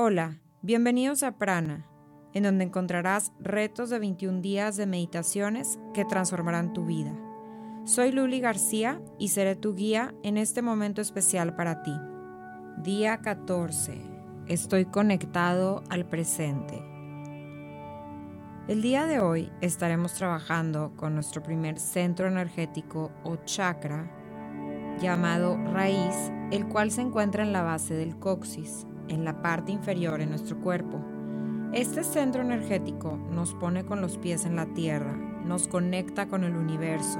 Hola, bienvenidos a Prana, en donde encontrarás retos de 21 días de meditaciones que transformarán tu vida. Soy Luli García y seré tu guía en este momento especial para ti. Día 14. Estoy conectado al presente. El día de hoy estaremos trabajando con nuestro primer centro energético o chakra llamado raíz, el cual se encuentra en la base del coxis, en la parte inferior de nuestro cuerpo. Este centro energético nos pone con los pies en la tierra, nos conecta con el universo.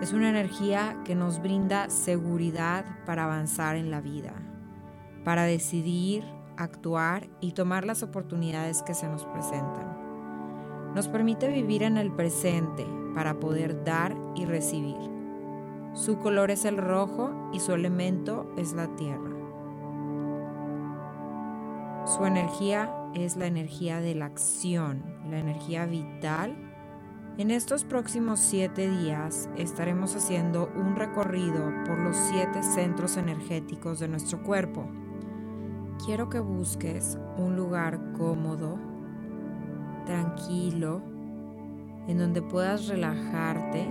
Es una energía que nos brinda seguridad para avanzar en la vida, para decidir, actuar y tomar las oportunidades que se nos presentan. Nos permite vivir en el presente para poder dar y recibir. Su color es el rojo y su elemento es la tierra. Su energía es la energía de la acción, la energía vital. En estos próximos siete días estaremos haciendo un recorrido por los siete centros energéticos de nuestro cuerpo. Quiero que busques un lugar cómodo, tranquilo, en donde puedas relajarte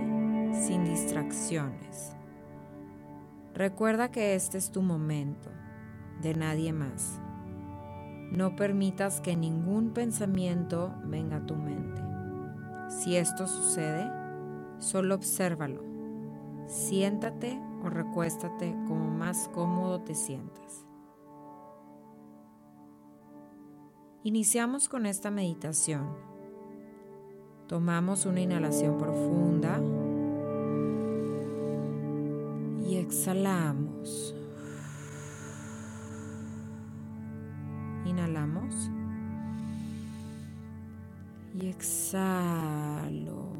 sin distracciones. Recuerda que este es tu momento, de nadie más. No permitas que ningún pensamiento venga a tu mente. Si esto sucede, solo obsérvalo. Siéntate o recuéstate como más cómodo te sientas. Iniciamos con esta meditación. Tomamos una inhalación profunda y exhalamos. Inhalamos. Y exhalo.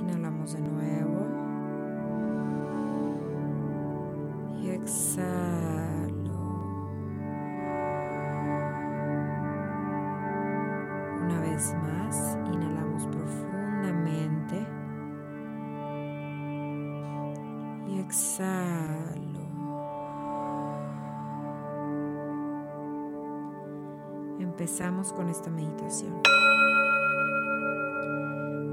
Inhalamos de nuevo. Y exhalo. Una vez más, inhalamos profundamente. Y exhalo. Empezamos con esta meditación.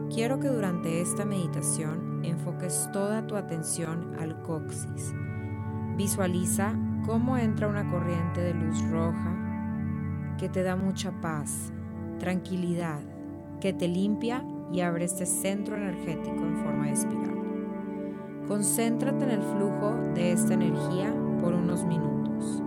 Quiero que durante esta meditación enfoques toda tu atención al coxis. Visualiza cómo entra una corriente de luz roja que te da mucha paz, tranquilidad, que te limpia y abre este centro energético en forma de espiral. Concéntrate en el flujo de esta energía por unos minutos.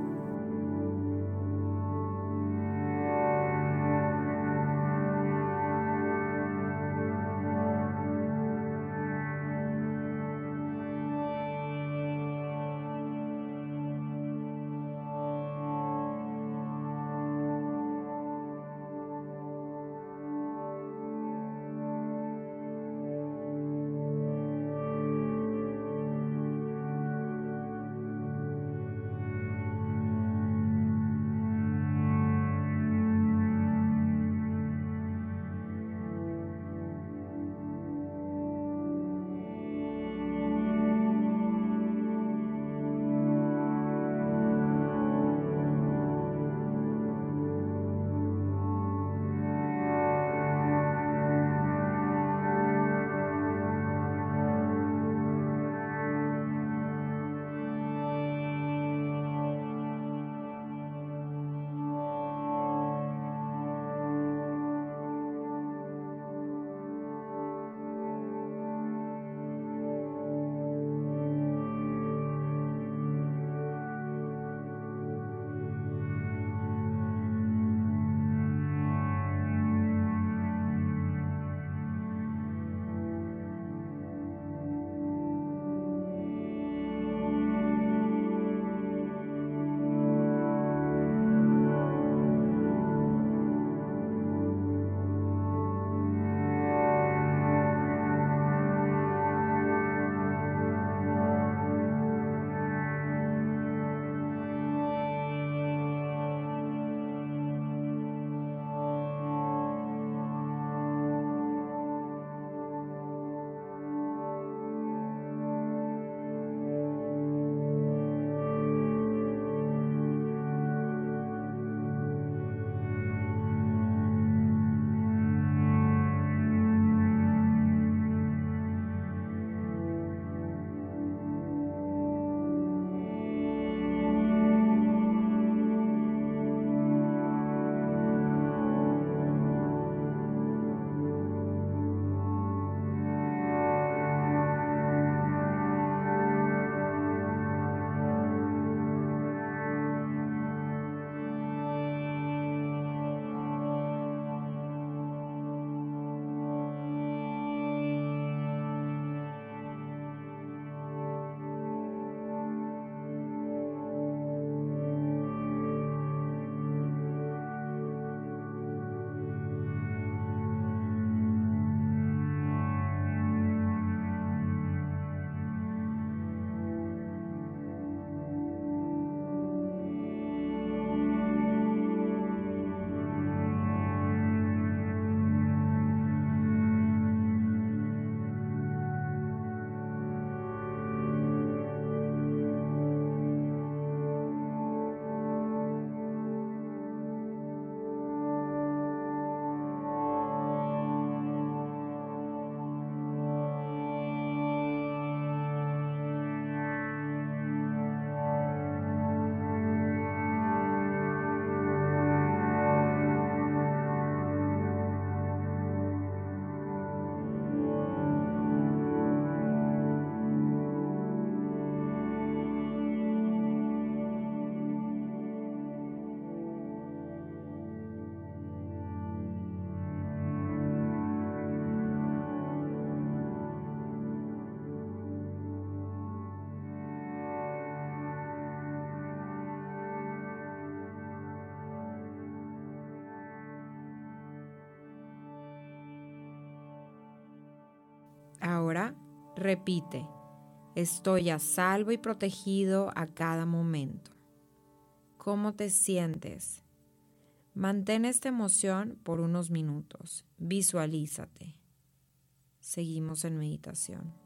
Repite, estoy a salvo y protegido a cada momento. ¿Cómo te sientes? Mantén esta emoción por unos minutos. Visualízate. Seguimos en meditación.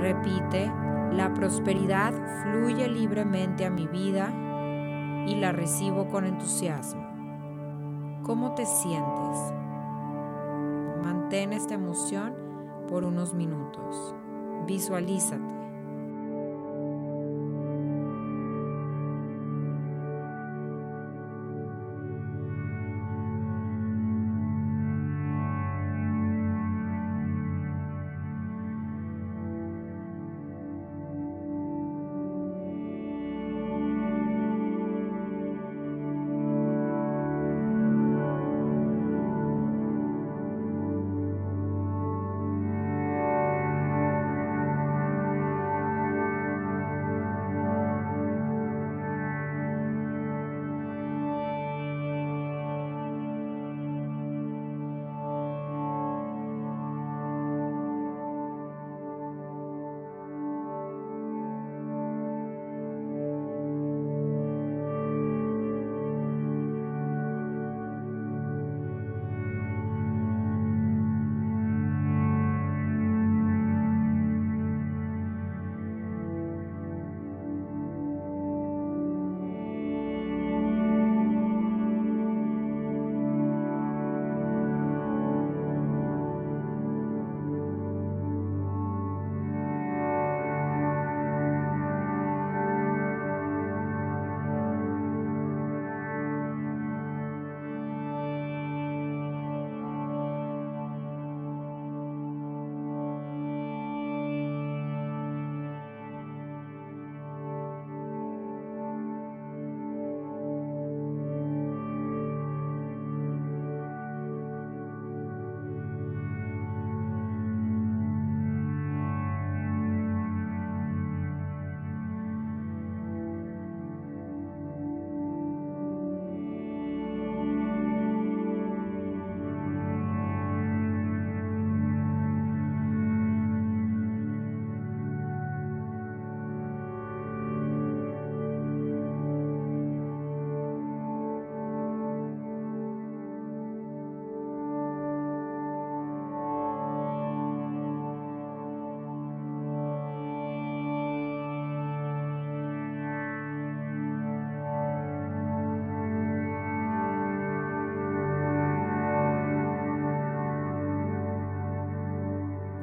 Repite, la prosperidad fluye libremente a mi vida y la recibo con entusiasmo. ¿Cómo te sientes? Mantén esta emoción por unos minutos. Visualízate.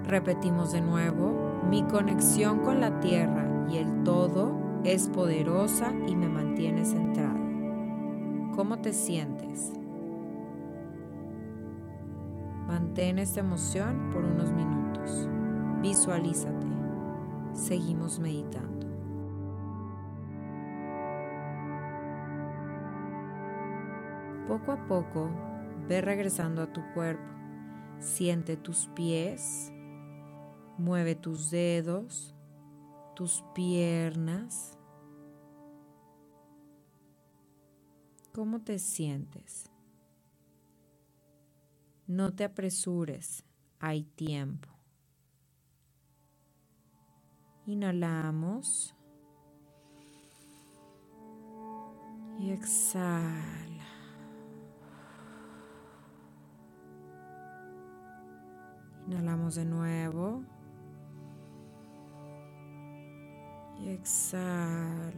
Repetimos de nuevo, mi conexión con la tierra y el todo es poderosa y me mantiene centrado. ¿Cómo te sientes? Mantén esta emoción por unos minutos. Visualízate. Seguimos meditando. Poco a poco, ve regresando a tu cuerpo. Siente tus pies, mueve tus dedos, tus piernas. ¿Cómo te sientes? No te apresures, hay tiempo. Inhalamos y exhala. Inhalamos de nuevo. Y exhala.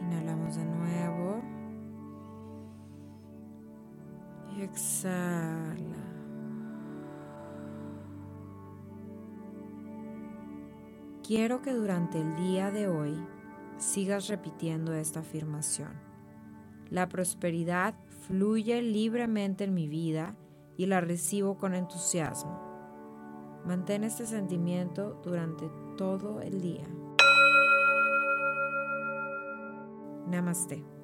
Inhalamos de nuevo. Y exhala. Quiero que durante el día de hoy sigas repitiendo esta afirmación. La prosperidad fluye libremente en mi vida y la recibo con entusiasmo. Mantén este sentimiento durante todo el día. Namaste.